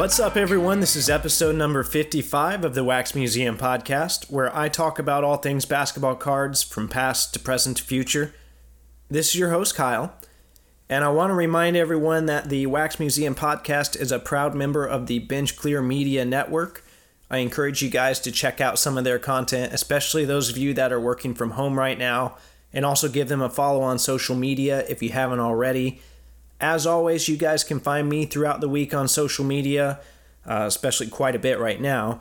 What's up, everyone? This is episode number 55 of the Wax Museum podcast, where I talk about all things basketball cards from past to present to future. This is your host, Kyle, and I want to remind everyone that the Wax Museum podcast is a proud member of the Bench Clear Media Network. I encourage you guys to check out some of their content, especially those of you that are working from home right now, and also give them a follow on social media if you haven't already. As always, you guys can find me throughout the week on social media, uh, especially quite a bit right now.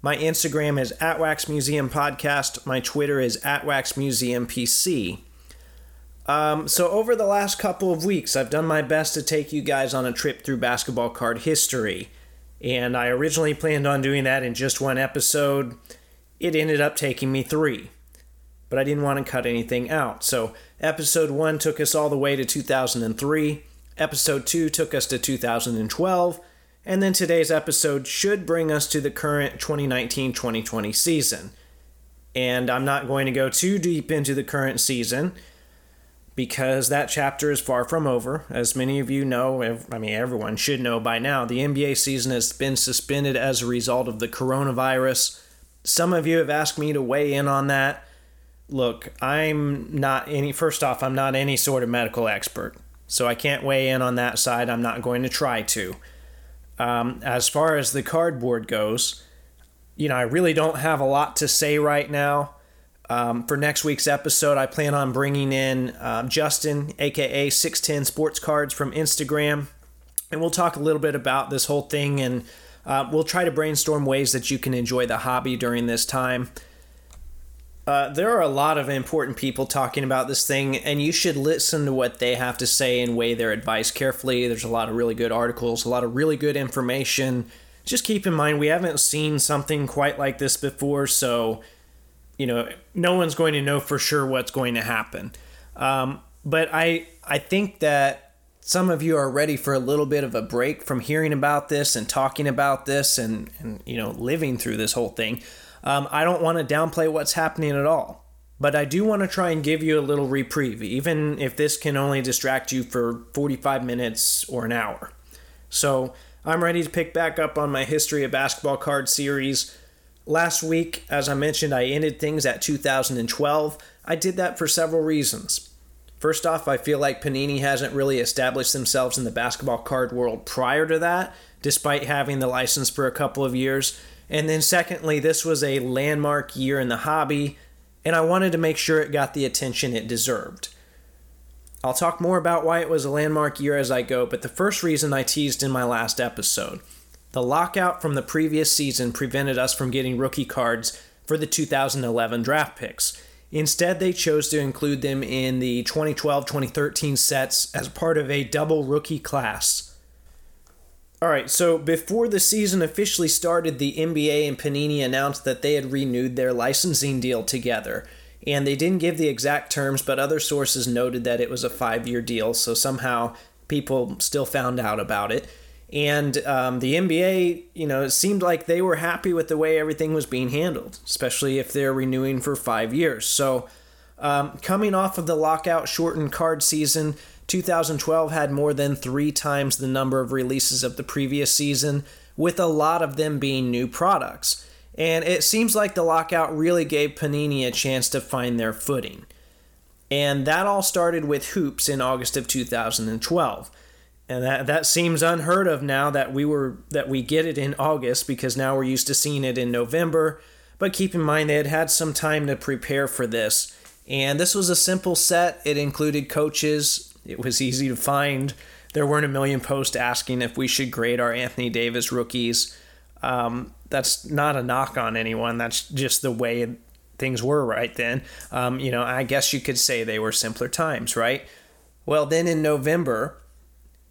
My Instagram is at Wax Museum Podcast. My Twitter is at Wax Museum PC. Um, so, over the last couple of weeks, I've done my best to take you guys on a trip through basketball card history. And I originally planned on doing that in just one episode. It ended up taking me three. But I didn't want to cut anything out. So, episode one took us all the way to 2003. Episode 2 took us to 2012, and then today's episode should bring us to the current 2019 2020 season. And I'm not going to go too deep into the current season because that chapter is far from over. As many of you know, I mean, everyone should know by now, the NBA season has been suspended as a result of the coronavirus. Some of you have asked me to weigh in on that. Look, I'm not any, first off, I'm not any sort of medical expert. So I can't weigh in on that side. I'm not going to try to. Um, as far as the cardboard goes, you know, I really don't have a lot to say right now. Um, for next week's episode, I plan on bringing in uh, Justin, aka 610 Sports Cards from Instagram, and we'll talk a little bit about this whole thing and uh, we'll try to brainstorm ways that you can enjoy the hobby during this time. Uh, there are a lot of important people talking about this thing, and you should listen to what they have to say and weigh their advice carefully. There's a lot of really good articles, a lot of really good information. Just keep in mind, we haven't seen something quite like this before, so, you know, no one's going to know for sure what's going to happen. Um, but I, I think that some of you are ready for a little bit of a break from hearing about this and talking about this and, and you know, living through this whole thing. Um, I don't want to downplay what's happening at all, but I do want to try and give you a little reprieve, even if this can only distract you for 45 minutes or an hour. So I'm ready to pick back up on my History of Basketball card series. Last week, as I mentioned, I ended things at 2012. I did that for several reasons. First off, I feel like Panini hasn't really established themselves in the basketball card world prior to that, despite having the license for a couple of years. And then, secondly, this was a landmark year in the hobby, and I wanted to make sure it got the attention it deserved. I'll talk more about why it was a landmark year as I go, but the first reason I teased in my last episode the lockout from the previous season prevented us from getting rookie cards for the 2011 draft picks. Instead, they chose to include them in the 2012 2013 sets as part of a double rookie class. All right, so before the season officially started, the NBA and Panini announced that they had renewed their licensing deal together. And they didn't give the exact terms, but other sources noted that it was a five year deal, so somehow people still found out about it. And um, the NBA, you know, it seemed like they were happy with the way everything was being handled, especially if they're renewing for five years. So, um, coming off of the lockout shortened card season, 2012 had more than three times the number of releases of the previous season, with a lot of them being new products. And it seems like the lockout really gave Panini a chance to find their footing. And that all started with Hoops in August of 2012. And that, that seems unheard of now that we were that we get it in August because now we're used to seeing it in November. But keep in mind they had had some time to prepare for this. And this was a simple set. It included coaches, it was easy to find. There weren't a million posts asking if we should grade our Anthony Davis rookies. Um, that's not a knock on anyone. That's just the way things were right then. Um, you know, I guess you could say they were simpler times, right? Well, then in November,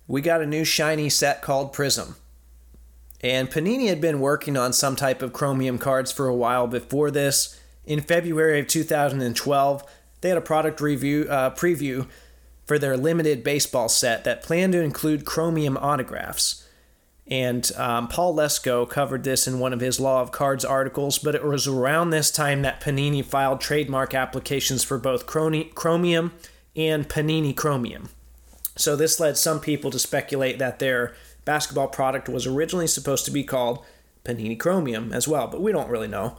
we got a new shiny set called Prism. And Panini had been working on some type of chromium cards for a while before this. In February of 2012, they had a product review uh, preview for their limited baseball set that planned to include chromium autographs. And um, Paul Lesko covered this in one of his Law of Cards articles, but it was around this time that Panini filed trademark applications for both chromium and Panini Chromium. So this led some people to speculate that their basketball product was originally supposed to be called Panini Chromium as well, but we don't really know.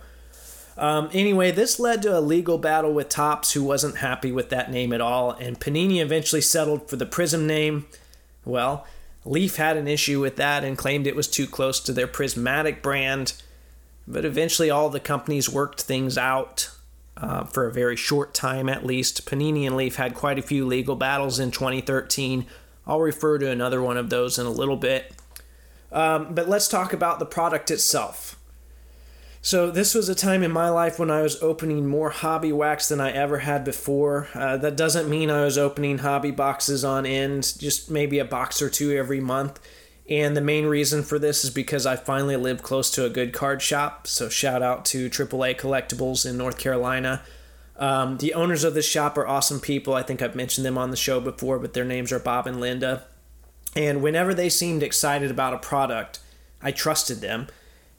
Um, anyway, this led to a legal battle with Topps, who wasn't happy with that name at all, and Panini eventually settled for the Prism name. Well, Leaf had an issue with that and claimed it was too close to their Prismatic brand, but eventually all the companies worked things out uh, for a very short time at least. Panini and Leaf had quite a few legal battles in 2013. I'll refer to another one of those in a little bit. Um, but let's talk about the product itself. So, this was a time in my life when I was opening more hobby wax than I ever had before. Uh, that doesn't mean I was opening hobby boxes on end, just maybe a box or two every month. And the main reason for this is because I finally lived close to a good card shop. So, shout out to AAA Collectibles in North Carolina. Um, the owners of this shop are awesome people. I think I've mentioned them on the show before, but their names are Bob and Linda. And whenever they seemed excited about a product, I trusted them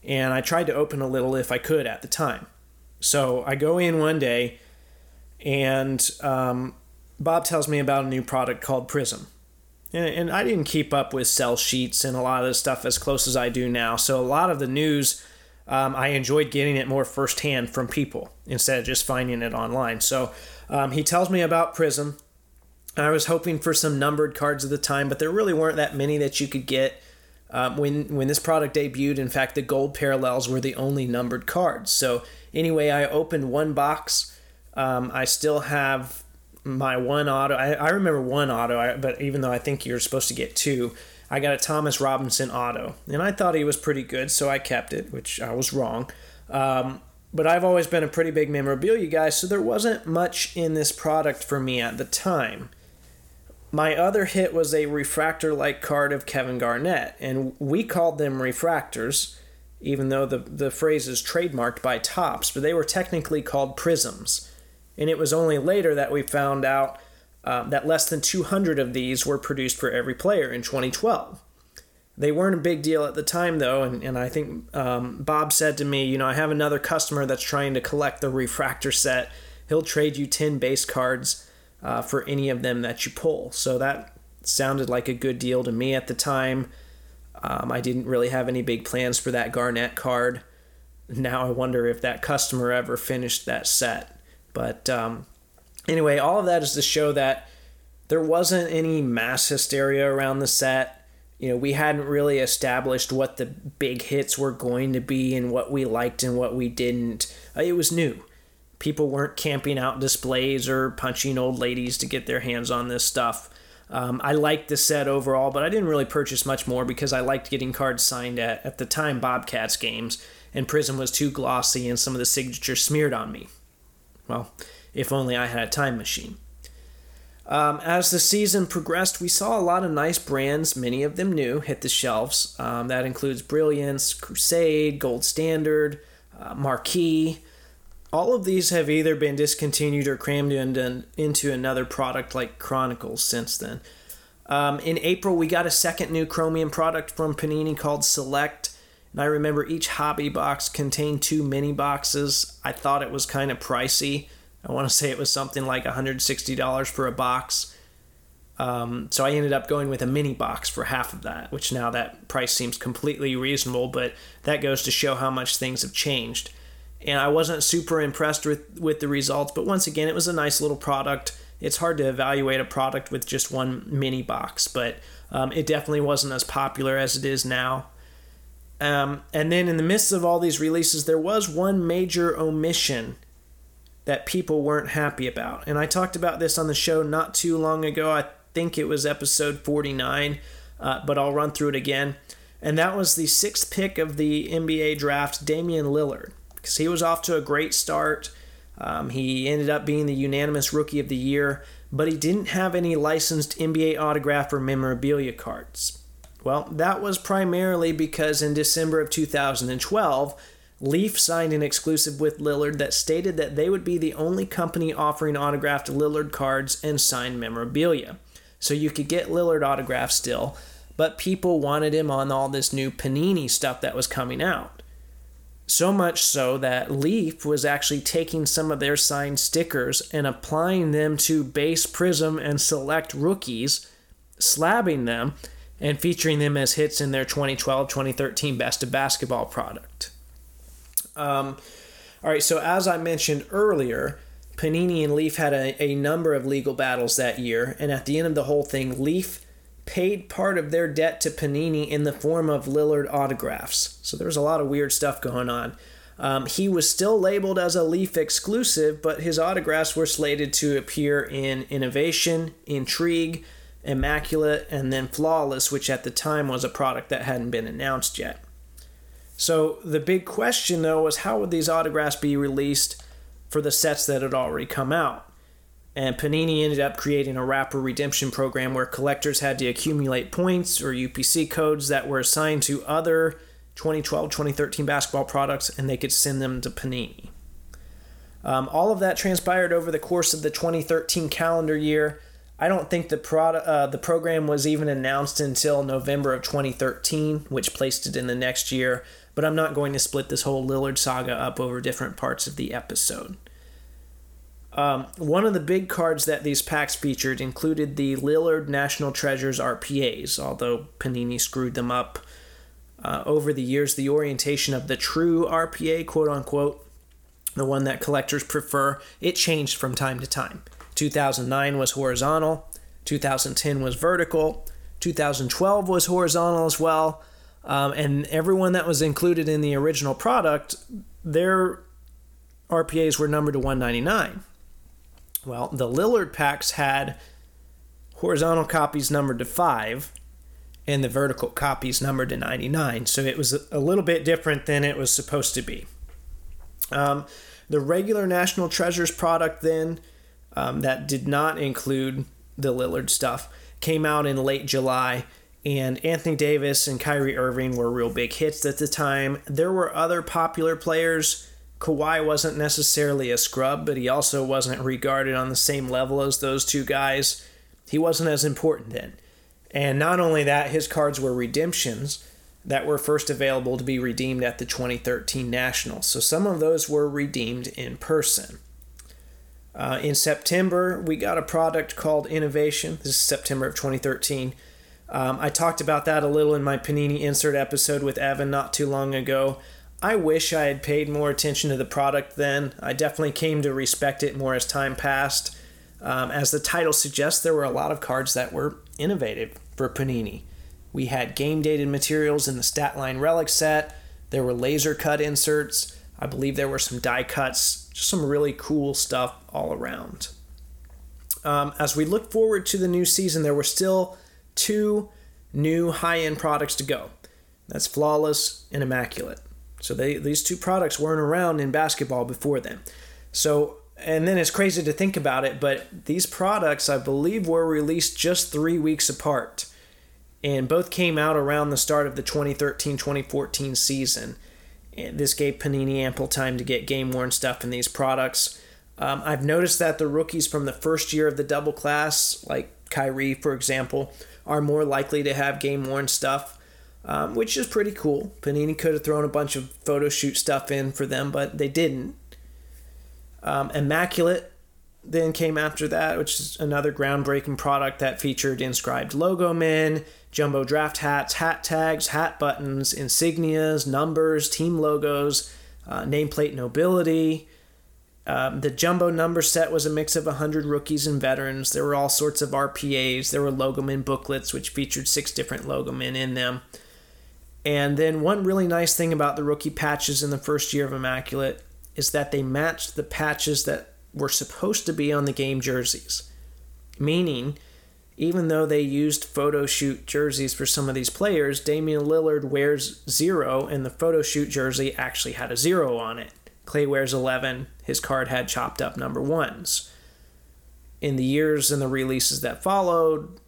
and I tried to open a little if I could at the time. So I go in one day, and um, Bob tells me about a new product called Prism. And, and I didn't keep up with sell sheets and a lot of this stuff as close as I do now. So a lot of the news, um, I enjoyed getting it more firsthand from people instead of just finding it online. So um, he tells me about Prism. I was hoping for some numbered cards at the time, but there really weren't that many that you could get. Um, when when this product debuted, in fact, the gold parallels were the only numbered cards. So anyway, I opened one box. Um, I still have my one auto. I, I remember one auto, I, but even though I think you're supposed to get two, I got a Thomas Robinson auto, and I thought he was pretty good, so I kept it, which I was wrong. Um, but I've always been a pretty big memorabilia guy, so there wasn't much in this product for me at the time. My other hit was a refractor like card of Kevin Garnett, and we called them refractors, even though the, the phrase is trademarked by Topps, but they were technically called prisms. And it was only later that we found out uh, that less than 200 of these were produced for every player in 2012. They weren't a big deal at the time, though, and, and I think um, Bob said to me, You know, I have another customer that's trying to collect the refractor set. He'll trade you 10 base cards uh, for any of them that you pull. So that sounded like a good deal to me at the time. Um, I didn't really have any big plans for that Garnett card. Now I wonder if that customer ever finished that set. But um, anyway, all of that is to show that there wasn't any mass hysteria around the set. You know, we hadn't really established what the big hits were going to be and what we liked and what we didn't. Uh, it was new people weren't camping out displays or punching old ladies to get their hands on this stuff. Um, I liked the set overall, but I didn't really purchase much more because I liked getting cards signed at, at the time, Bobcats games, and Prism was too glossy and some of the signatures smeared on me. Well, if only I had a time machine. Um, as the season progressed, we saw a lot of nice brands, many of them new, hit the shelves. Um, that includes Brilliance, Crusade, Gold Standard, uh, Marquee, all of these have either been discontinued or crammed into, into another product like Chronicles since then. Um, in April, we got a second new Chromium product from Panini called Select. And I remember each hobby box contained two mini boxes. I thought it was kind of pricey. I want to say it was something like $160 for a box. Um, so I ended up going with a mini box for half of that, which now that price seems completely reasonable, but that goes to show how much things have changed and I wasn't super impressed with with the results. But once again, it was a nice little product. It's hard to evaluate a product with just one mini box, but um, it definitely wasn't as popular as it is now. Um, and then in the midst of all these releases, there was one major omission that people weren't happy about. And I talked about this on the show not too long ago. I think it was episode 49, uh, but I'll run through it again. And that was the sixth pick of the NBA draft, Damian Lillard because he was off to a great start. Um, he ended up being the unanimous rookie of the year, but he didn't have any licensed NBA autograph or memorabilia cards. Well, that was primarily because in December of 2012, Leaf signed an exclusive with Lillard that stated that they would be the only company offering autographed Lillard cards and signed memorabilia. So you could get Lillard autographs still, but people wanted him on all this new Panini stuff that was coming out. So much so that Leaf was actually taking some of their signed stickers and applying them to base Prism and select rookies, slabbing them, and featuring them as hits in their 2012 2013 Best of Basketball product. Um, all right, so as I mentioned earlier, Panini and Leaf had a, a number of legal battles that year, and at the end of the whole thing, Leaf paid part of their debt to Panini in the form of Lillard autographs. So there was a lot of weird stuff going on. Um, he was still labeled as a Leaf exclusive, but his autographs were slated to appear in Innovation, Intrigue, Immaculate, and then Flawless, which at the time was a product that hadn't been announced yet. So the big question, though, was how would these autographs be released for the sets that had already come out? And Panini ended up creating a wrapper redemption program where collectors had to accumulate points or UPC codes that were assigned to other 2012 2013 basketball products and they could send them to Panini. Um, all of that transpired over the course of the 2013 calendar year. I don't think the product, uh, the program was even announced until November of 2013, which placed it in the next year. But I'm not going to split this whole Lillard saga up over different parts of the episode. Um, one of the big cards that these packs featured included the Lillard National Treasures RPAs, although Panini screwed them up uh, over the years, the orientation of the true RPA, quote unquote, the one that collectors prefer, it changed from time to time. 2009 was horizontal, 2010 was vertical, 2012 was horizontal as well, um, and everyone that was included in the original product, their RPAs were numbered to 199. Well, the Lillard packs had horizontal copies numbered to 5 and the vertical copies numbered to 99. So it was a little bit different than it was supposed to be. Um, the regular National Treasures product, then, um, that did not include the Lillard stuff, came out in late July. And Anthony Davis and Kyrie Irving were real big hits at the time. There were other popular players. Kawhi wasn't necessarily a scrub, but he also wasn't regarded on the same level as those two guys. He wasn't as important then. And not only that, his cards were redemptions that were first available to be redeemed at the 2013 Nationals. So some of those were redeemed in person. Uh, in September, we got a product called Innovation. This is September of 2013. Um, I talked about that a little in my Panini insert episode with Evan not too long ago. I wish I had paid more attention to the product then. I definitely came to respect it more as time passed. Um, as the title suggests, there were a lot of cards that were innovative for Panini. We had game dated materials in the Statline Relic set, there were laser cut inserts, I believe there were some die cuts, just some really cool stuff all around. Um, as we look forward to the new season, there were still two new high end products to go. That's Flawless and Immaculate. So they, these two products weren't around in basketball before then. So and then it's crazy to think about it, but these products, I believe, were released just three weeks apart. And both came out around the start of the 2013 2014 season. And this gave Panini ample time to get game worn stuff in these products. Um, I've noticed that the rookies from the first year of the double class, like Kyrie, for example, are more likely to have game worn stuff, um, which is pretty cool. Panini could have thrown a bunch of photo shoot stuff in for them, but they didn't. Um, Immaculate then came after that, which is another groundbreaking product that featured inscribed logo men, jumbo draft hats, hat tags, hat buttons, insignias, numbers, team logos, uh, nameplate nobility. Um, the jumbo number set was a mix of 100 rookies and veterans. There were all sorts of RPAs. There were logoman booklets, which featured six different logomen in them. And then, one really nice thing about the rookie patches in the first year of Immaculate is that they matched the patches that were supposed to be on the game jerseys. Meaning, even though they used photo shoot jerseys for some of these players, Damian Lillard wears zero, and the photo shoot jersey actually had a zero on it. Clay wears 11, his card had chopped up number ones. In the years and the releases that followed,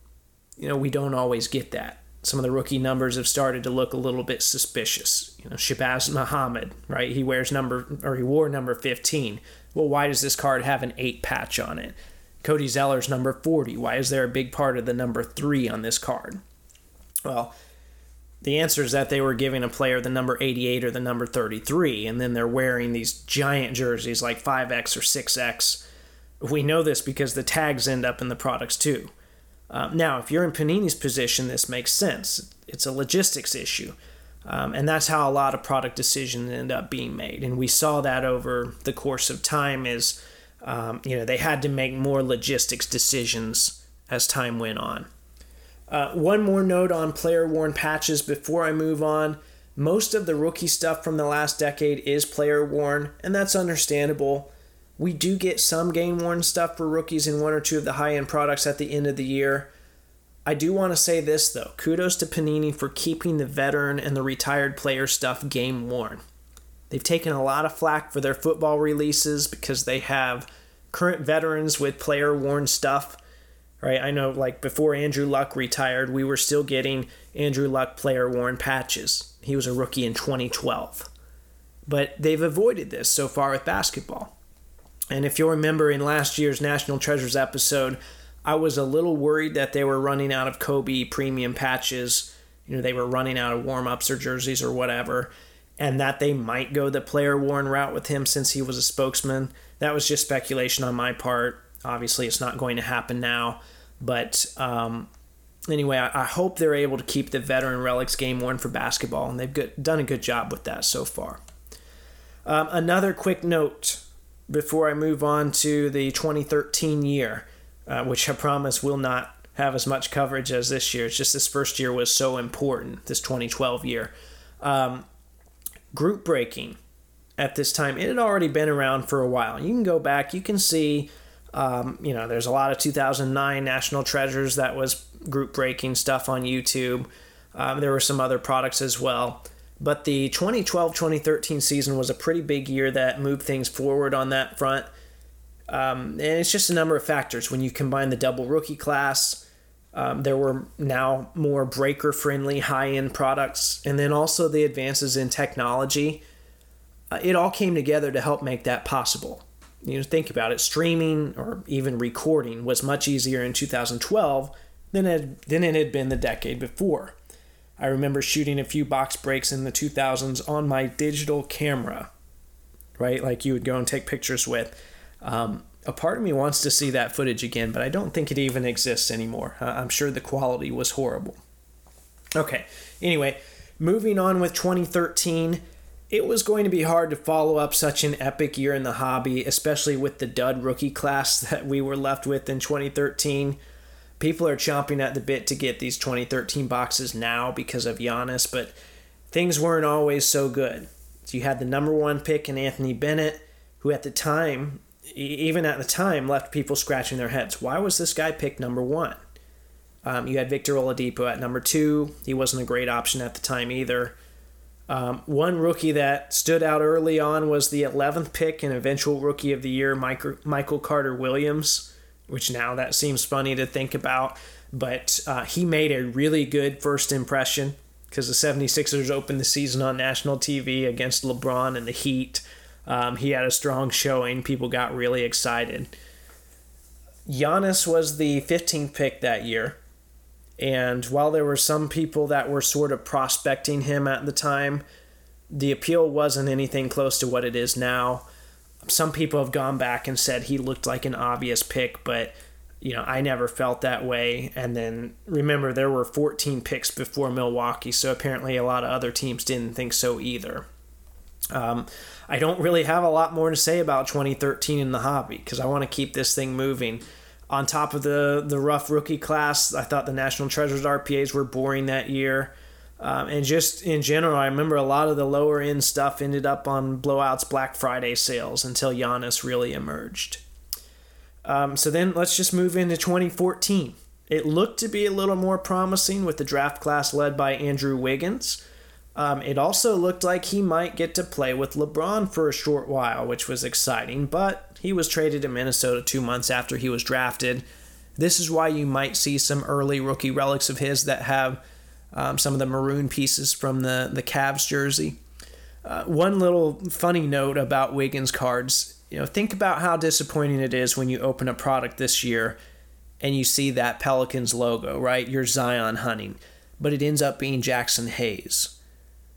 you know, we don't always get that some of the rookie numbers have started to look a little bit suspicious. You know, Shabazz Muhammad, right? He wears number or he wore number 15. Well, why does this card have an 8 patch on it? Cody Zeller's number 40. Why is there a big part of the number 3 on this card? Well, the answer is that they were giving a player the number 88 or the number 33, and then they're wearing these giant jerseys like 5X or 6X. We know this because the tags end up in the products too. Um, now, if you're in Panini's position, this makes sense. It's a logistics issue. Um, and that's how a lot of product decisions end up being made. And we saw that over the course of time is, um, you know, they had to make more logistics decisions as time went on. Uh, one more note on player worn patches before I move on. Most of the rookie stuff from the last decade is player worn, and that's understandable. We do get some game worn stuff for rookies in one or two of the high end products at the end of the year. I do want to say this though kudos to Panini for keeping the veteran and the retired player stuff game worn. They've taken a lot of flack for their football releases because they have current veterans with player worn stuff. Right? I know like before Andrew Luck retired, we were still getting Andrew Luck player worn patches. He was a rookie in 2012. But they've avoided this so far with basketball. And if you'll remember in last year's National Treasures episode, I was a little worried that they were running out of Kobe premium patches. You know, they were running out of warm ups or jerseys or whatever, and that they might go the player worn route with him since he was a spokesman. That was just speculation on my part. Obviously, it's not going to happen now. But um, anyway, I, I, hope they're able to keep the veteran relics game worn for basketball, and they've good, done a good job with that so far. Um, another quick note before I move on to the 2013 year uh, which I promise will not have as much coverage as this year. It's just this first year was so important, this 2012 year. Um, group breaking at this time, it had already been around for a while. You can go back, you can see, um, you know, there's a lot of 2009 National Treasures that was group breaking stuff on YouTube. Um, there were some other products as well. But the 2012 2013 season was a pretty big year that moved things forward on that front. Um, and it's just a number of factors. When you combine the double rookie class, um, there were now more breaker friendly high end products, and then also the advances in technology. Uh, it all came together to help make that possible. You know, think about it streaming or even recording was much easier in 2012 than it, than it had been the decade before. I remember shooting a few box breaks in the 2000s on my digital camera, right? Like you would go and take pictures with um, a part of me wants to see that footage again, but I don't think it even exists anymore. I'm sure the quality was horrible. Okay, anyway, moving on with 2013. It was going to be hard to follow up such an epic year in the hobby, especially with the dud rookie class that we were left with in 2013. People are chomping at the bit to get these 2013 boxes now because of Giannis, but things weren't always so good. So you had the number one pick in Anthony Bennett, who at the time even at the time, left people scratching their heads. Why was this guy picked number one? Um, you had Victor Oladipo at number two. He wasn't a great option at the time either. Um, one rookie that stood out early on was the 11th pick and eventual rookie of the year, Michael, Michael Carter Williams, which now that seems funny to think about, but uh, he made a really good first impression because the 76ers opened the season on national TV against LeBron and the Heat. Um, he had a strong showing. People got really excited. Giannis was the 15th pick that year. And while there were some people that were sort of prospecting him at the time, the appeal wasn't anything close to what it is now. Some people have gone back and said he looked like an obvious pick, but you know, I never felt that way. And then remember, there were 14 picks before Milwaukee, so apparently a lot of other teams didn't think so either. Um, I don't really have a lot more to say about 2013 in the hobby because I want to keep this thing moving. On top of the the rough rookie class, I thought the National Treasures RPAs were boring that year. Um, and just in general, I remember a lot of the lower end stuff ended up on blowouts Black Friday sales until Giannis really emerged. Um, so then let's just move into 2014. It looked to be a little more promising with the draft class led by Andrew Wiggins. Um, it also looked like he might get to play with LeBron for a short while, which was exciting, but he was traded to Minnesota two months after he was drafted. This is why you might see some early rookie relics of his that have um, some of the maroon pieces from the, the Cavs jersey. Uh, one little funny note about Wiggins cards you know, think about how disappointing it is when you open a product this year and you see that Pelicans logo, right? You're Zion hunting, but it ends up being Jaxson Hayes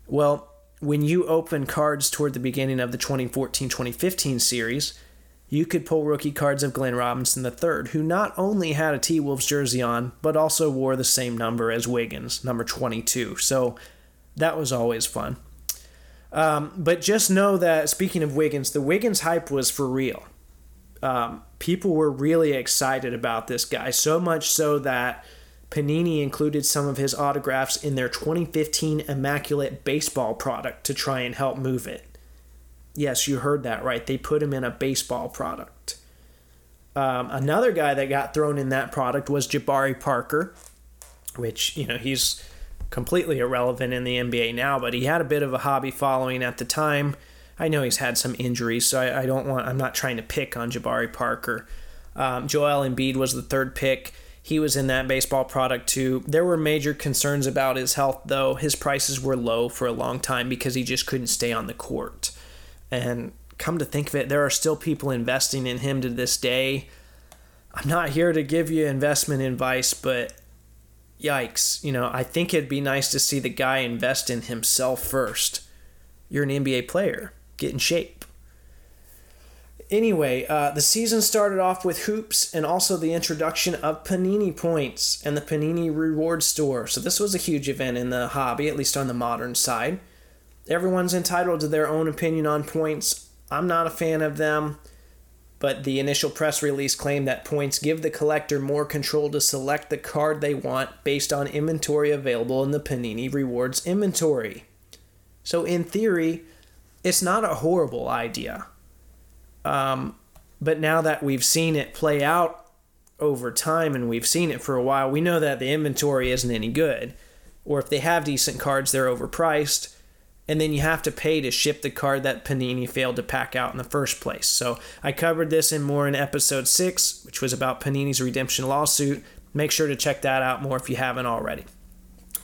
well, when you open cards toward the beginning of the 2014 2015 series, you could pull rookie cards of Glenn Robinson III, who not only had a T Wolves jersey on, but also wore the same number as Wiggins, number 22. So that was always fun. Um, but just know that, speaking of Wiggins, the Wiggins hype was for real. Um, people were really excited about this guy, so much so that Panini included some of his autographs in their 2015 Immaculate Baseball product to try and help move it. Yes, you heard that right. They put him in a baseball product. Um, another guy that got thrown in that product was Jabari Parker, which, you know, he's completely irrelevant in the NBA now, but he had a bit of a hobby following at the time. I know he's had some injuries, so I, I don't want, I'm not trying to pick on Jabari Parker. Um, Joel Embiid was the third pick. He was in that baseball product too. There were major concerns about his health, though. His prices were low for a long time because he just couldn't stay on the court. And come to think of it, there are still people investing in him to this day. I'm not here to give you investment advice, but yikes. You know, I think it'd be nice to see the guy invest in himself first. You're an NBA player, get in shape. Anyway, uh, the season started off with hoops and also the introduction of Panini points and the Panini reward store. So, this was a huge event in the hobby, at least on the modern side. Everyone's entitled to their own opinion on points. I'm not a fan of them, but the initial press release claimed that points give the collector more control to select the card they want based on inventory available in the Panini Rewards inventory. So, in theory, it's not a horrible idea. Um, but now that we've seen it play out over time and we've seen it for a while, we know that the inventory isn't any good. Or if they have decent cards, they're overpriced and then you have to pay to ship the card that Panini failed to pack out in the first place. So I covered this in more in episode 6, which was about Panini's redemption lawsuit. Make sure to check that out more if you haven't already.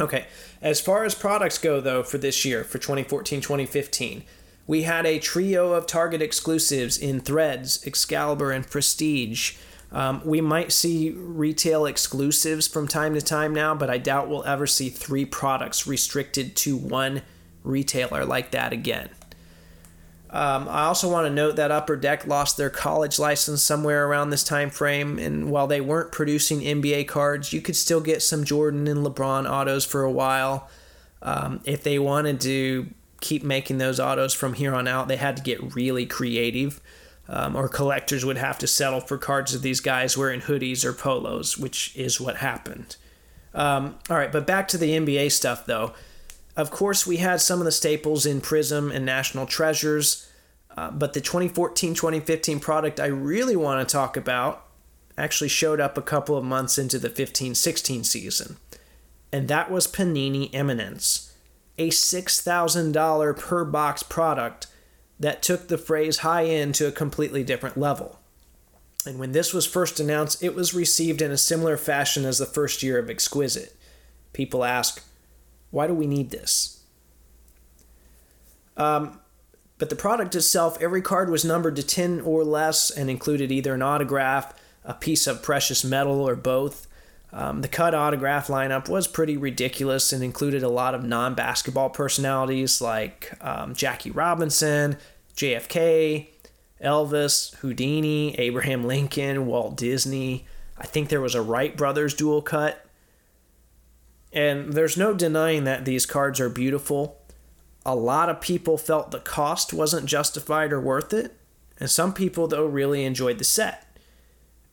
Okay, as far as products go though for this year, for 2014-2015, we had a trio of Target exclusives in Threads, Excalibur, and Prestige. Um, we might see retail exclusives from time to time now, but I doubt we'll ever see three products restricted to one retailer like that again. Um, I also want to note that Upper Deck lost their college license somewhere around this time frame, and while they weren't producing NBA cards, you could still get some Jordan and LeBron autos for a while. Um, if they wanted to keep making those autos from here on out, they had to get really creative, um, or collectors would have to settle for cards of these guys wearing hoodies or polos, which is what happened. Um, all right, but back to the NBA stuff though. Of course, we had some of the staples in Prism and National Treasures, uh, but the 2014 2015 product I really want to talk about actually showed up a couple of months into the 15 16 season, and that was Panini Eminence, a $6,000 per box product that took the phrase high end to a completely different level. And when this was first announced, it was received in a similar fashion as the first year of Exquisite. People ask, why do we need this? Um, but the product itself, every card was numbered to 10 or less and included either an autograph, a piece of precious metal, or both. Um, the cut autograph lineup was pretty ridiculous and included a lot of non basketball personalities like um, Jackie Robinson, JFK, Elvis, Houdini, Abraham Lincoln, Walt Disney. I think there was a Wright brothers dual cut. And there's no denying that these cards are beautiful. A lot of people felt the cost wasn't justified or worth it. And some people, though, really enjoyed the set.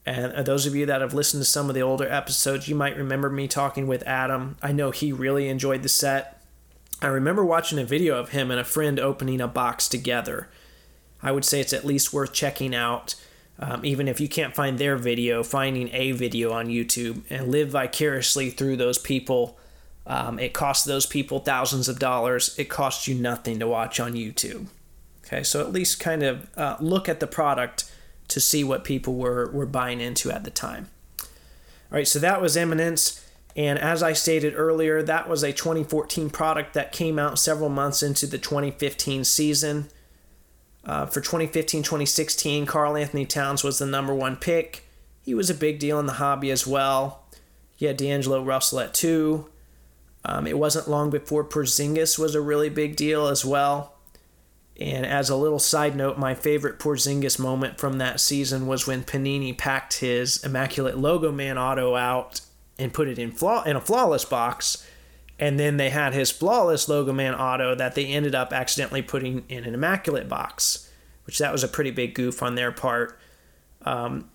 And uh, those of you that have listened to some of the older episodes, you might remember me talking with Adam. I know he really enjoyed the set. I remember watching a video of him and a friend opening a box together. I would say it's at least worth checking out. Um, even if you can't find their video, finding a video on YouTube and live vicariously through those people. Um, it costs those people thousands of dollars. It costs you nothing to watch on YouTube. Okay, so at least kind of uh, look at the product to see what people were, were buying into at the time. All right, so that was Eminence. And as I stated earlier, that was a 2014 product that came out several months into the 2015 season. Uh, for 2015 2016, Karl-Anthony Towns was the number one pick. He was a big deal in the hobby as well. Had D'Angelo Russell at two. Um, it wasn't long before Porzingis was a really big deal as well. And as a little side note, my favorite Porzingis moment from that season was when Panini packed his Immaculate Logo Man auto out and put it in flaw in a flawless box. And then they had his flawless Logo Man auto that they ended up accidentally putting in an Immaculate box, which that was a pretty big goof on their part. Um,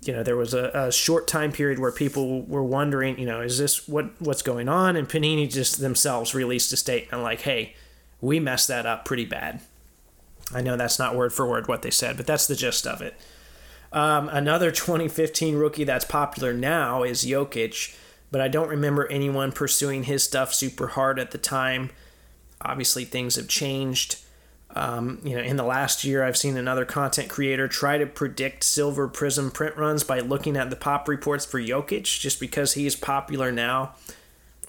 you know, there was a, a, short time period where people were wondering, you know, is this what what's going on? And Panini just themselves released a statement like, "Hey, we messed that up pretty bad." I know that's not word for word what they said, but that's the gist of it. Um, another 2015 rookie that's popular now is Jokic, but I don't remember anyone pursuing his stuff super hard at the time. Obviously, things have changed. Um, you know, in the last year, I've seen another content creator try to predict silver prism print runs by looking at the pop reports for Jokic, just because he is popular now.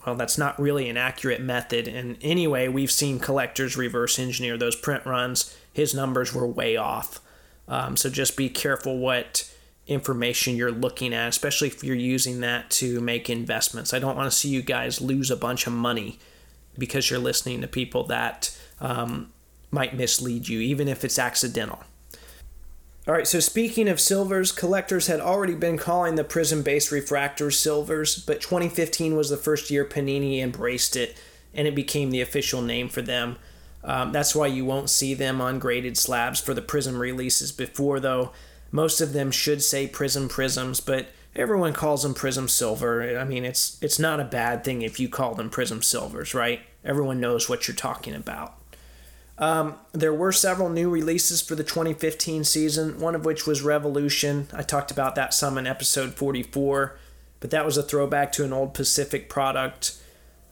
Well, that's not really an accurate method. And anyway, we've seen collectors reverse engineer those print runs his numbers were way off. Um, so just be careful what information you're looking at, especially if you're using that to make investments. I don't want to see you guys lose a bunch of money because you're listening to people that um, might mislead you, even if it's accidental. All right, so speaking of silvers, collectors had already been calling the prism based refractors silvers, but 2015 was the first year Panini embraced it and it became the official name for them. Um, that's why you won't see them on graded slabs for the Prism releases before, though. Most of them should say Prism Prisms, but everyone calls them Prism Silver. I mean, it's it's not a bad thing if you call them Prism Silvers, right? Everyone knows what you're talking about. Um, there were several new releases for the 2015 season, one of which was Revolution. I talked about that some in episode 44, but that was a throwback to an old Pacific product.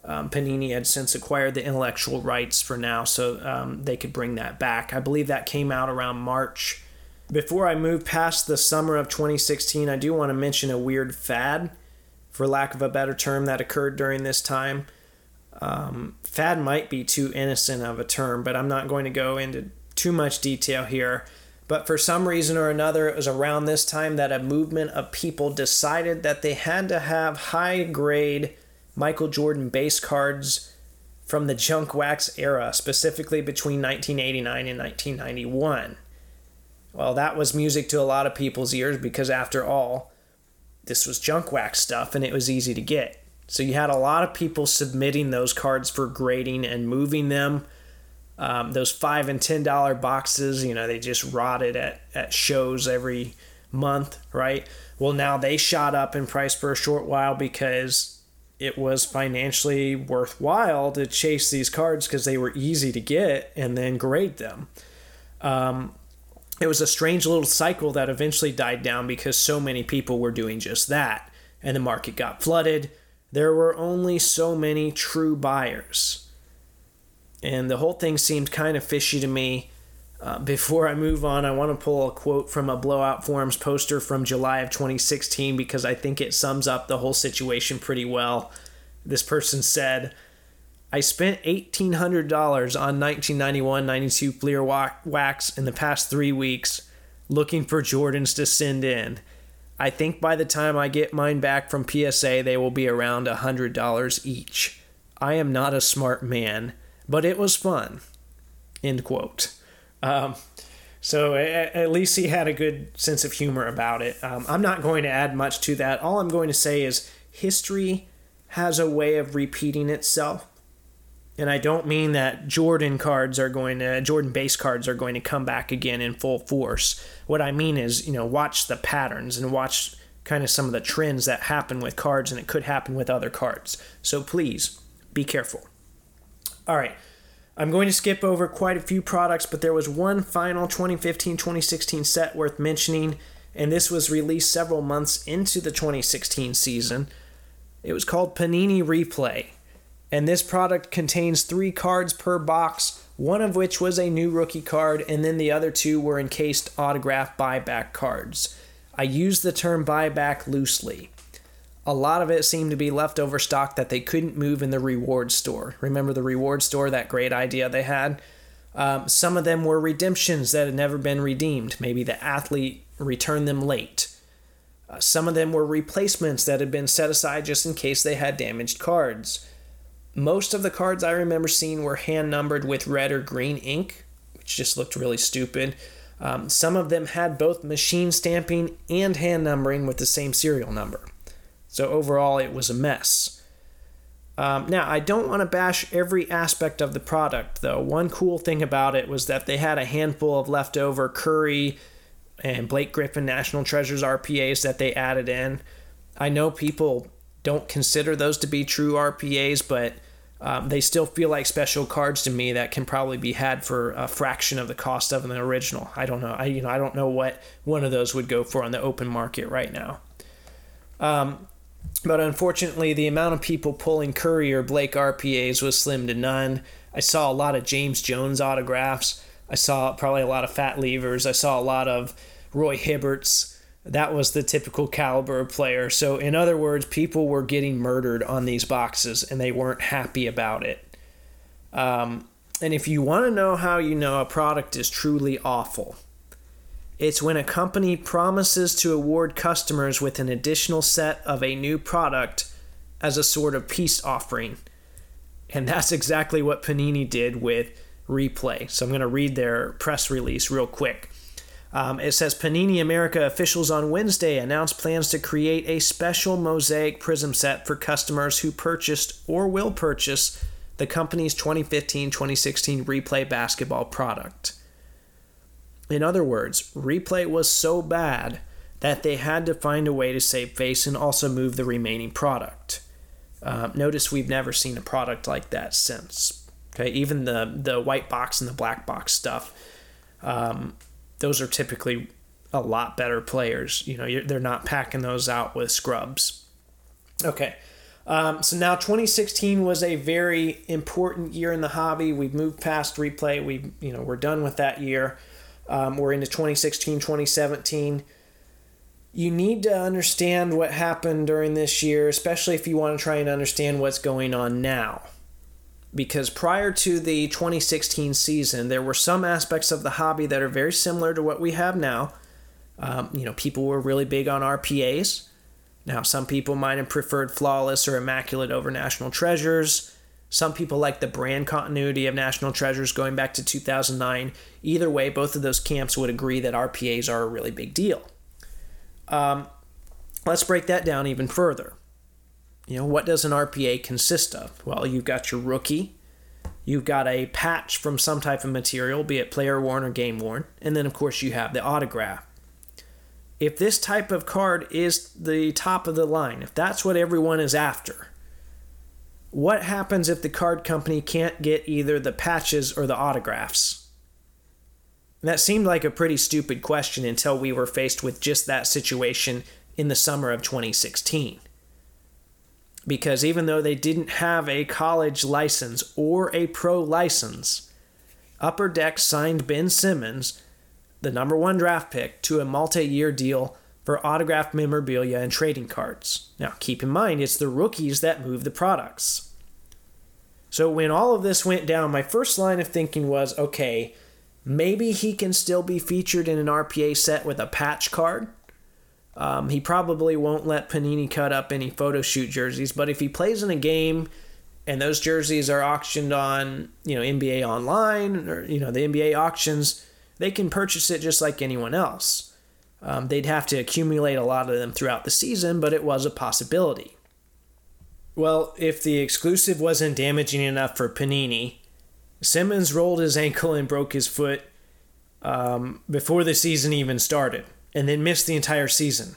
Um, Panini had since acquired the intellectual rights for now, so um, they could bring that back. I believe that came out around March. Before I move past the summer of 2016, I do want to mention a weird fad, for lack of a better term, that occurred during this time. Um, fad might be too innocent of a term, but I'm not going to go into too much detail here. But for some reason or another, it was around this time that a movement of people decided that they had to have high grade Michael Jordan base cards from the junk wax era, specifically between 1989 and 1991. Well, that was music to a lot of people's ears because, after all, this was junk wax stuff and it was easy to get. So you had a lot of people submitting those cards for grading and moving them. Um, those five and ten dollar boxes, you know, they just rotted at, at shows every month, right? Well, now they shot up in price for a short while because it was financially worthwhile to chase these cards because they were easy to get and then grade them. Um, it was a strange little cycle that eventually died down because so many people were doing just that, and the market got flooded. There were only so many true buyers. And the whole thing seemed kind of fishy to me. Uh, before I move on, I want to pull a quote from a Blowout Forums poster from July of 2016 because I think it sums up the whole situation pretty well. This person said, I spent $1,800 on 1991 92 Fleer wax in the past three weeks looking for Jordans to send in. I think by the time I get mine back from PSA, they will be around $100 each. I am not a smart man, but it was fun. End quote. Um, so at, at, least he had a good sense of humor about it. Um, I'm not going to add much to that. All I'm going to say is history has a way of repeating itself. And I don't mean that Jordan cards are going to, Jordan base cards are going to come back again in full force. What I mean is, you know, watch the patterns and watch kind of some of the trends that happen with cards, and it could happen with other cards. So please be careful. All right. I'm going to skip over quite a few products, but there was one final 2015 2016 set worth mentioning, and this was released several months into the 2016 season. It was called Panini Replay, and this product contains three cards per box, one of which was a new rookie card, and then the other two were encased autograph buyback cards. I use the term buyback loosely. A lot of it seemed to be leftover stock that they couldn't move in the reward store. Remember the reward store, that great idea they had? Um, some of them were redemptions that had never been redeemed. Maybe the athlete returned them late. Uh, some of them were replacements that had been set aside just in case they had damaged cards. Most of the cards I remember seeing were hand numbered with red or green ink, which just looked really stupid. Um, some of them had both machine stamping and hand numbering with the same serial number. So overall, it was a mess. Um, now, I don't want to bash every aspect of the product, though. One cool thing about it was that they had a handful of leftover Curry and Blake Griffin National Treasures RPAs that they added in. I know people don't consider those to be true RPAs, but um, they still feel like special cards to me that can probably be had for a fraction of the cost of an original. I don't know. I you know I don't know what one of those would go for on the open market right now. Um, but unfortunately, the amount of people pulling Curry or Blake RPAs was slim to none. I saw a lot of James Jones autographs. I saw probably a lot of Fat Levers. I saw a lot of Roy Hibberts. That was the typical caliber of player. So, in other words, people were getting murdered on these boxes and they weren't happy about it. Um, and if you want to know how you know a product is truly awful, it's when a company promises to award customers with an additional set of a new product as a sort of peace offering. And that's exactly what Panini did with Replay. So I'm going to read their press release real quick. Um, it says Panini America officials on Wednesday announced plans to create a special mosaic Prizm set for customers who purchased or will purchase the company's 2015 2016 replay basketball product. In other words, replay was so bad that they had to find a way to save face and also move the remaining product. Uh, notice we've never seen a product like that since. Okay, even the the white box and the black box stuff, um, those are typically a lot better players. You know, they're not packing those out with scrubs. Okay, um, so now 2016 was a very important year in the hobby. We've moved past replay. We you know we're done with that year. Um, we're into 2016, 2017. You need to understand what happened during this year, especially if you want to try and understand what's going on now. Because prior to the 2016 season, there were some aspects of the hobby that are very similar to what we have now. Um, you know, people were really big on RPAs. Now, some people might have preferred flawless or immaculate over national treasures. Some people like the brand continuity of National Treasures going back to 2009. Either way, both of those camps would agree that RPAs are a really big deal. Um, let's break that down even further. You know, what does an RPA consist of? Well, you've got your rookie, you've got a patch from some type of material, be it player worn or game worn, and then, of course, you have the autograph. If this type of card is the top of the line, if that's what everyone is after, what happens if the card company can't get either the patches or the autographs? And that seemed like a pretty stupid question until we were faced with just that situation in the summer of 2016. Because even though they didn't have a college license or a pro license, Upper Deck signed Ben Simmons, the number one draft pick, to a multi year deal for autographed memorabilia and trading cards. Now, keep in mind, it's the rookies that move the products. So, when all of this went down, my first line of thinking was okay, maybe he can still be featured in an RPA set with a patch card. Um, he probably won't let Panini cut up any photo shoot jerseys, but if he plays in a game and those jerseys are auctioned on, you know, NBA online or, you know, the NBA auctions, they can purchase it just like anyone else. Um, they'd have to accumulate a lot of them throughout the season, but it was a possibility. Well, if the exclusive wasn't damaging enough for Panini, Simmons rolled his ankle and broke his foot um, before the season even started, and then missed the entire season.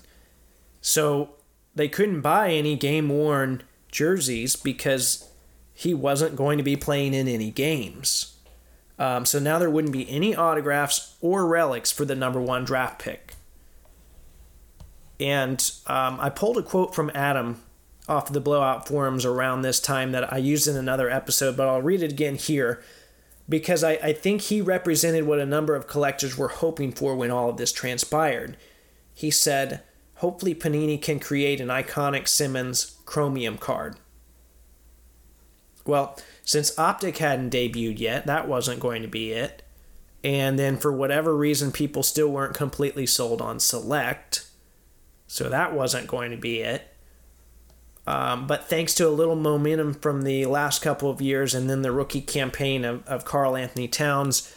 So they couldn't buy any game worn jerseys because he wasn't going to be playing in any games. Um, so now there wouldn't be any autographs or relics for the number one draft pick. And um, I pulled a quote from Adam off the blowout forums around this time that I used in another episode, but I'll read it again here because I, I think he represented what a number of collectors were hoping for when all of this transpired. He said, Hopefully, Panini can create an iconic Simmons chromium card. Well, since Optic hadn't debuted yet, that wasn't going to be it. And then, for whatever reason, people still weren't completely sold on Select. So that wasn't going to be it. Um, but thanks to a little momentum from the last couple of years and then the rookie campaign of, of Karl Anthony Towns,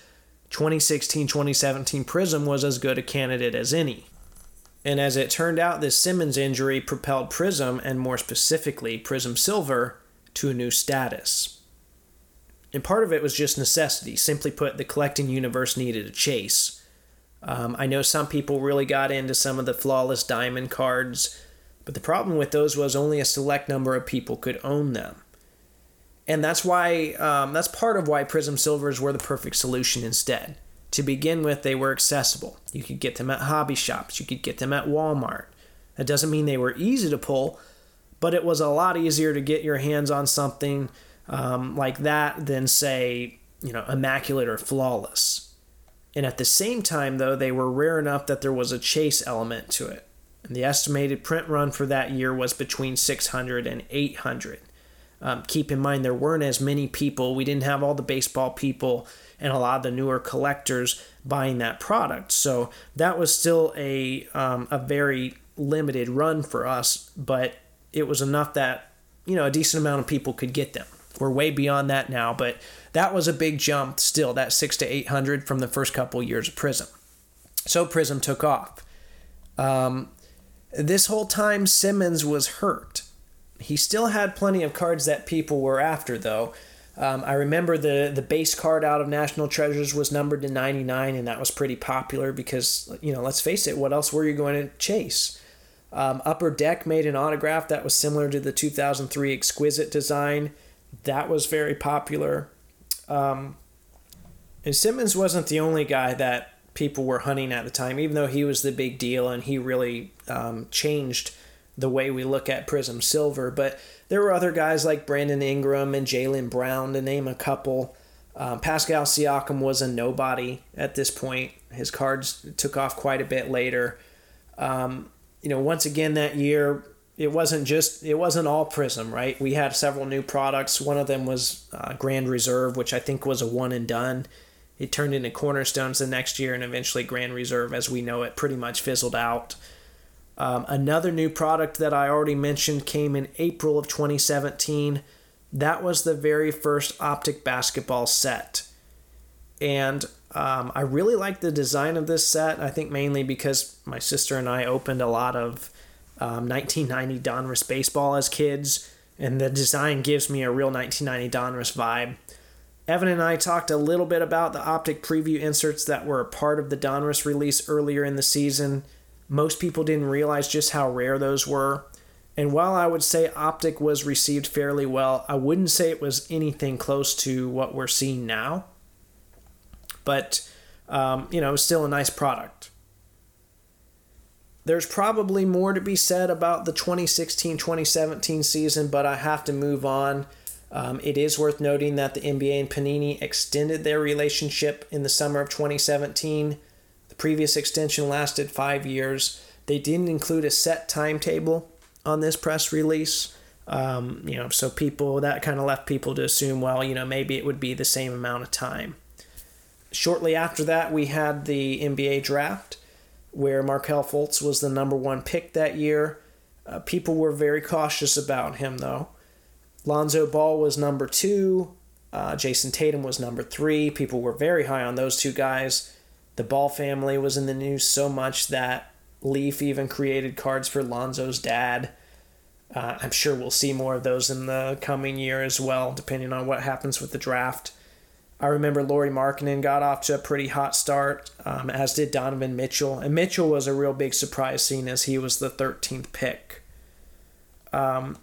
2016 2017 Prizm was as good a candidate as any. And as it turned out, this Simmons injury propelled Prizm, and more specifically Prizm Silver, to a new status. And part of it was just necessity. Simply put, the collecting universe needed a chase. Um, I know some people really got into some of the flawless diamond cards, but the problem with those was only a select number of people could own them. And that's why, um, that's part of why Prizm Silvers were the perfect solution instead. To begin with, they were accessible. You could get them at hobby shops, you could get them at Walmart. That doesn't mean they were easy to pull, but it was a lot easier to get your hands on something um, like that than, say, you know, immaculate or flawless. And at the same time, though, they were rare enough that there was a chase element to it. The estimated print run for that year was between 600 and 800. Um, keep in mind, there weren't as many people. We didn't have all the baseball people and a lot of the newer collectors buying that product. So that was still a um, a very limited run for us, but it was enough that you know a decent amount of people could get them. We're way beyond that now, but that was a big jump still. That six to eight hundred from the first couple years of Prizm. So Prizm took off. Um, this whole time Simmons was hurt. He still had plenty of cards that people were after, though. Um, I remember the the base card out of National Treasures was numbered to 99, and that was pretty popular because you know, let's face it, what else were you going to chase? Um, Upper Deck made an autograph that was similar to the 2003 Exquisite design. That was very popular. Um, and Simmons wasn't the only guy that people were hunting at the time, even though he was the big deal and he really um, changed the way we look at Prizm Silver. But there were other guys like Brandon Ingram and Jaylen Brown, to name a couple. Um, Pascal Siakam was a nobody at this point. His cards took off quite a bit later. Um, you know, once again that year, it wasn't just it wasn't all Prizm, right? We had several new products. One of them was uh, Grand Reserve, which I think was a one and done. It turned into Cornerstones the next year, and eventually Grand Reserve, as we know it, pretty much fizzled out. Um, another new product that I already mentioned came in April of 2017. That was the very first optic basketball set. And um, I really like the design of this set. I think mainly because my sister and I opened a lot of um, 1990 Donruss baseball as kids, and the design gives me a real 1990 Donruss vibe. Evan and I talked a little bit about the optic preview inserts that were a part of the Donruss release earlier in the season. Most people didn't realize just how rare those were. And while I would say Optic was received fairly well, I wouldn't say it was anything close to what we're seeing now. But, um, you know, still a nice product. There's probably more to be said about the 2016 2017 season, but I have to move on. Um, it is worth noting that the NBA and Panini extended their relationship in the summer of 2017 The previous extension lasted five years. They didn't include a set timetable on this press release. Um, you know, so people that kind of left people to assume, well, you know, maybe it would be the same amount of time. Shortly after that, we had the NBA draft, where Markelle Fultz was the number one pick that year. Uh, people were very cautious about him, though. Lonzo Ball was number two. Uh, Jayson Tatum was number three. People were very high on those two guys. The Ball family was in the news so much that Leaf even created cards for Lonzo's dad. Uh, I'm sure we'll see more of those in the coming year as well, depending on what happens with the draft. I remember Lauri Markkanen got off to a pretty hot start, um, as did Donovan Mitchell. And Mitchell was a real big surprise, seeing as he was the 13th pick. Um,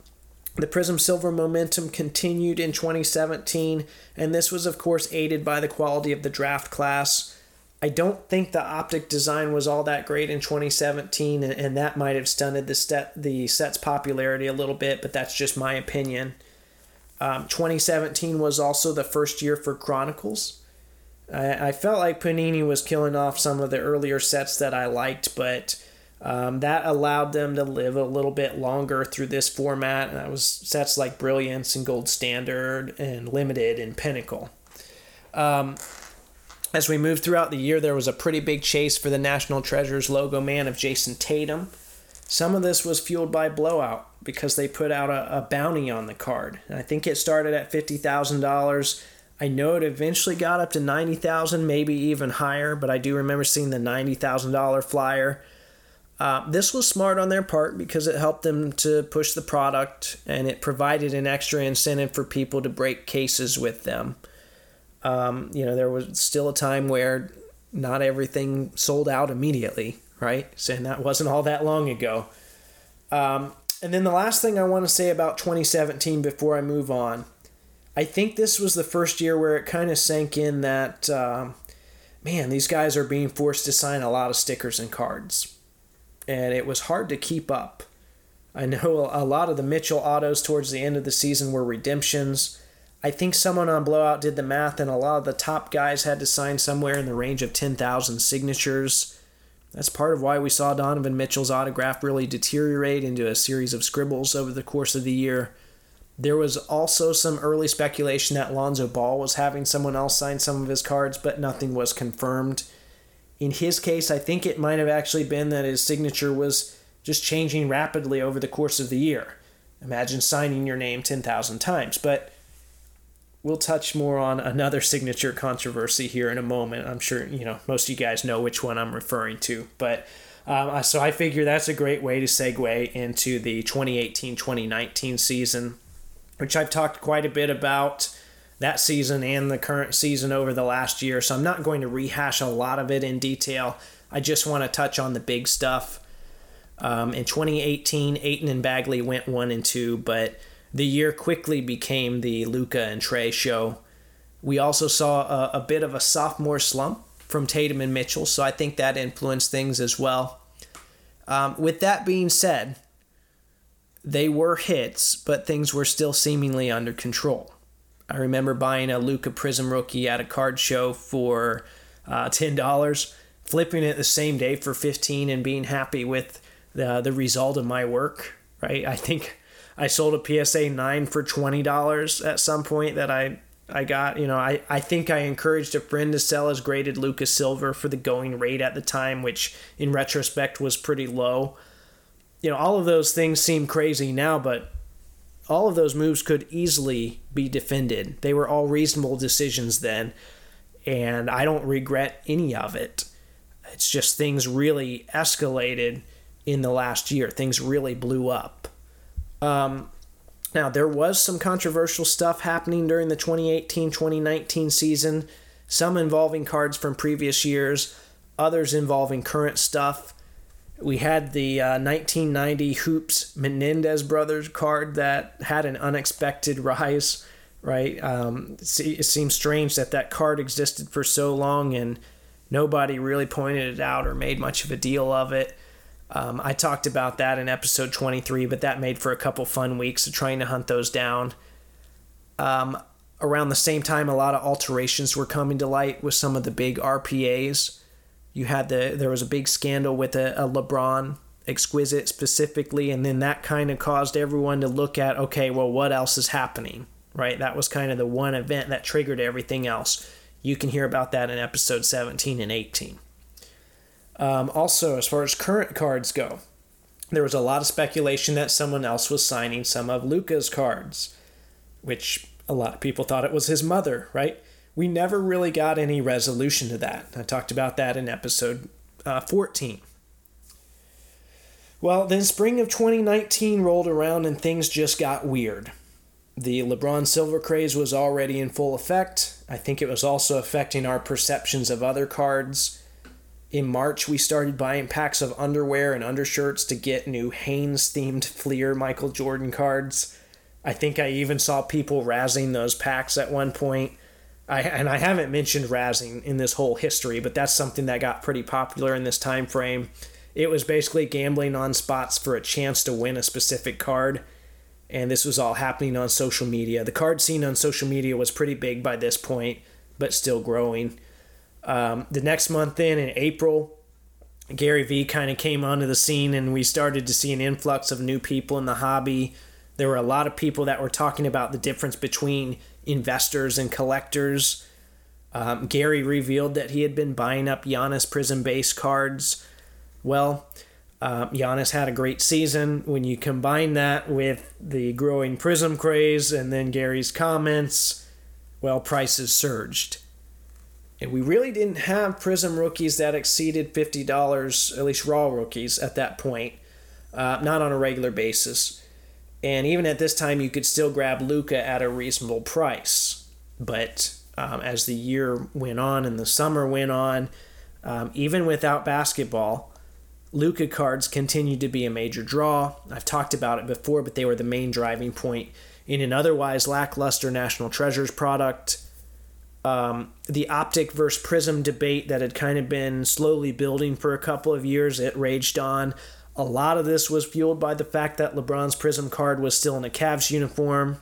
the Prizm Silver momentum continued in 2017, and this was, of course, aided by the quality of the draft class. I don't think the optic design was all that great in 2017, and, that might have stunted the set the set's popularity a little bit, but that's just my opinion. Um, 2017 was also the first year for Chronicles. I, I, felt like Panini was killing off some of the earlier sets that I liked, but um, that allowed them to live a little bit longer through this format. And that was sets like Brilliance and Gold Standard and Limited and Pinnacle. Um, as we moved throughout the year, there was a pretty big chase for the National Treasures logo man of Jayson Tatum. Some of this was fueled by Blowout because they put out a, a bounty on the card. And I think it started at $50,000. I know it eventually got up to 90,000, maybe even higher, but I do remember seeing the $90,000 flyer. Uh, this was smart on their part because it helped them to push the product and it provided an extra incentive for people to break cases with them. Um, you know, there was still a time where not everything sold out immediately, right? And that wasn't all that long ago. Um, and then the last thing I want to say about 2017 before I move on I think this was the first year where it kind of sank in that, uh, man, these guys are being forced to sign a lot of stickers and cards. And it was hard to keep up. I know a lot of the Mitchell autos towards the end of the season were redemptions. I think someone on Blowout did the math, and a lot of the top guys had to sign somewhere in the range of 10,000 signatures. That's part of why we saw Donovan Mitchell's autograph really deteriorate into a series of scribbles over the course of the year. There was also some early speculation that Lonzo Ball was having someone else sign some of his cards, but nothing was confirmed. In his case, I think it might have actually been that his signature was just changing rapidly over the course of the year. Imagine signing your name 10,000 times. But we'll touch more on another signature controversy here in a moment. I'm sure, you know, most of you guys know which one I'm referring to. But um, so I figure that's a great way to segue into the 2018 2019 season which I've talked quite a bit about that season and the current season over the last year. So I'm not going to rehash a lot of it in detail. I just want to touch on the big stuff. Um, in 2018, Ayton and Bagley went one and two, but the year quickly became the Luka and Trey show. We also saw a, a bit of a sophomore slump from Tatum and Mitchell, so I think that influenced things as well. Um, with that being said, they were hits, but things were still seemingly under control. I remember buying a Luka Prizm rookie at a card show for uh, ten dollars, flipping it the same day for fifteen, and being happy with the the result of my work. Right, I think I sold a PSA nine for twenty dollars at some point that I I got. You know, I I think I encouraged a friend to sell his graded Luka Silver for the going rate at the time, which in retrospect was pretty low you know, all of those things seem crazy now, but all of those moves could easily be defended. They were all reasonable decisions then, and I don't regret any of it. It's just things really escalated in the last year. Things really blew up. Um, now, there was some controversial stuff happening during the 2018 2019 season, some involving cards from previous years, others involving current stuff. We had the uh, 1990 Hoops Menendez brothers card that had an unexpected rise, right? Um, it seems strange that that card existed for so long and nobody really pointed it out or made much of a deal of it. Um, I talked about that in episode 23, but that made for a couple fun weeks of trying to hunt those down. Um, around the same time, a lot of alterations were coming to light with some of the big RPAs you had the there was a big scandal with a, a LeBron exquisite specifically, and then that kind of caused everyone to look at okay, well, what else is happening? Right, that was kind of the one event that triggered everything else. You can hear about that in episode 17 and 18. Um, also, as far as current cards go, there was a lot of speculation that someone else was signing some of Luka's cards, which a lot of people thought it was his mother, right? We never really got any resolution to that. I talked about that in episode uh, 14. Well, then spring of 2019 rolled around and things just got weird. The LeBron Silver craze was already in full effect. I think it was also affecting our perceptions of other cards. In March, we started buying packs of underwear and undershirts to get new Hanes themed Fleer Michael Jordan cards. I think I even saw people razzing those packs at one point. I, and I haven't mentioned razzing in this whole history, but that's something that got pretty popular in this time frame. It was basically gambling on spots for a chance to win a specific card, and this was all happening on social media. The card scene on social media was pretty big by this point, but still growing. Um, the next month in, in April, Gary Vee kind of came onto the scene, and we started to see an influx of new people in the hobby. There were a lot of people that were talking about the difference between investors and collectors. Um, Gary revealed that he had been buying up Giannis Prizm base cards. Well, uh, Giannis had a great season. When you combine that with the growing Prizm craze and then Gary's comments, well, prices surged. And we really didn't have Prizm rookies that exceeded $50, at least raw rookies at that point, uh, not on a regular basis. And even at this time, you could still grab Luka at a reasonable price. But um, as the year went on and the summer went on, um, even without basketball, Luka cards continued to be a major draw. I've talked about it before, but they were the main driving point in an otherwise lackluster National Treasures product um, the optic versus Prizm debate that had kind of been slowly building for a couple of years. It raged on. A lot of this was fueled by the fact that LeBron's Prizm card was still in a Cavs uniform.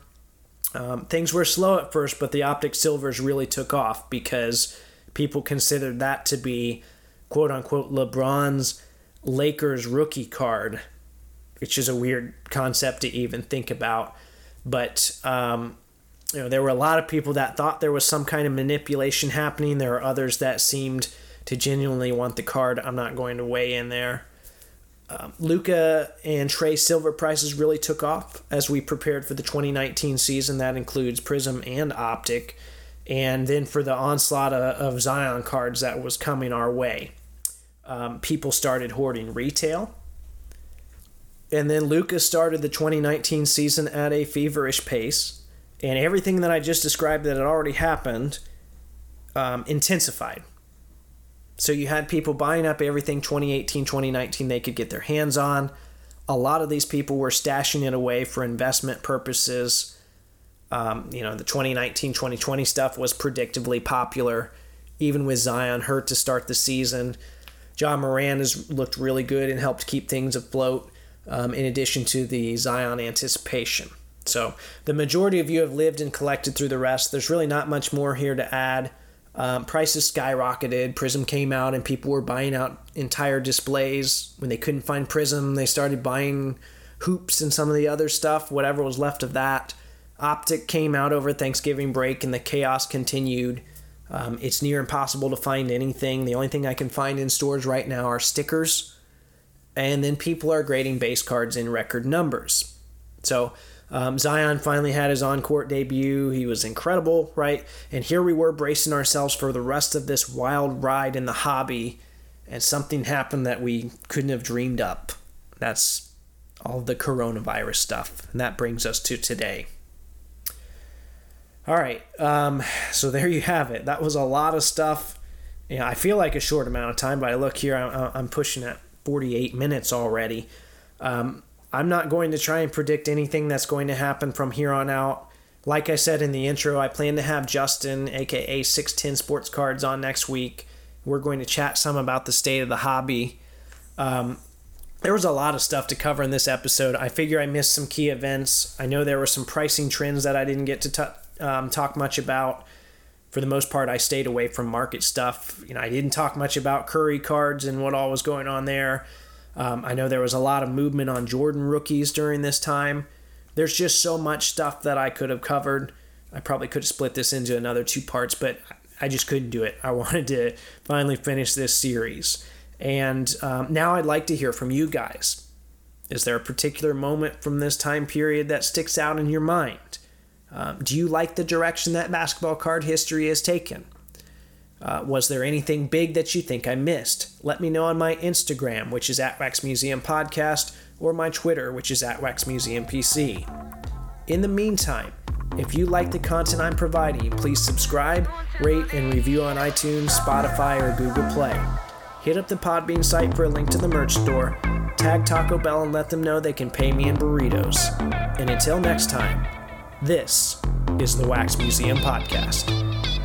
Um, things were slow at first, but the optic silvers really took off because people considered that to be quote unquote LeBron's Lakers rookie card, which is a weird concept to even think about. But um, you know, there were a lot of people that thought there was some kind of manipulation happening. There are others that seemed to genuinely want the card. I'm not going to weigh in there. Um, Luka and Trey Silver prices really took off as we prepared for the 2019 season. That includes Prizm and Optic. And then for the onslaught of, of Zion cards that was coming our way, um, people started hoarding retail. And then Lucas started the 2019 season at a feverish pace and everything that I just described that had already happened um, intensified. So you had people buying up everything 2018, 2019 they could get their hands on. A lot of these people were stashing it away for investment purposes. Um, you know, the 2019, 2020 stuff was predictably popular, even with Zion hurt to start the season. Ja Morant has looked really good and helped keep things afloat, um, in addition to the Zion anticipation. So the majority of you have lived and collected through the rest. There's really not much more here to add. Um, prices skyrocketed. Prizm came out, and people were buying out entire displays. When they couldn't find Prizm, they started buying hoops and some of the other stuff, whatever was left of that. Optic came out over Thanksgiving break, and the chaos continued. Um, it's near impossible to find anything. The only thing I can find in stores right now are stickers, and then people are grading base cards in record numbers. So um, Zion finally had his on court debut. He was incredible, right? And here we were bracing ourselves for the rest of this wild ride in the hobby, and something happened that we couldn't have dreamed up. That's all the coronavirus stuff. And that brings us to today. All right, um, so there you have it. That was a lot of stuff. Yeah, I feel like a short amount of time, but I look here, I'm pushing at 48 minutes already. Um, I'm not going to try and predict anything that's going to happen from here on out. Like I said in the intro, I plan to have Justin, aka 610 Sports Cards, on next week. We're going to chat some about the state of the hobby. Um, there was a lot of stuff to cover in this episode. I figure I missed some key events. I know there were some pricing trends that I didn't get to t- um, talk much about. For the most part, I stayed away from market stuff. You know, I didn't talk much about Curry cards and what all was going on there. Um, I know there was a lot of movement on Jordan rookies during this time. There's just so much stuff that I could have covered. I probably could have split this into another two parts, but I just couldn't do it. I wanted to finally finish this series. And um, now I'd like to hear from you guys. Is there a particular moment from this time period that sticks out in your mind? Um, do you like the direction that basketball card history has taken? Uh, was there anything big that you think I missed? Let me know on my Instagram, which is at Wax Museum Podcast, or my Twitter, which is at Wax Museum PC. In the meantime, if you like the content I'm providing, please subscribe, rate, and review on iTunes, Spotify, or Google Play. Hit up the Podbean site for a link to the merch store, tag Taco Bell and let them know they can pay me in burritos. And until next time, this is the Wax Museum Podcast.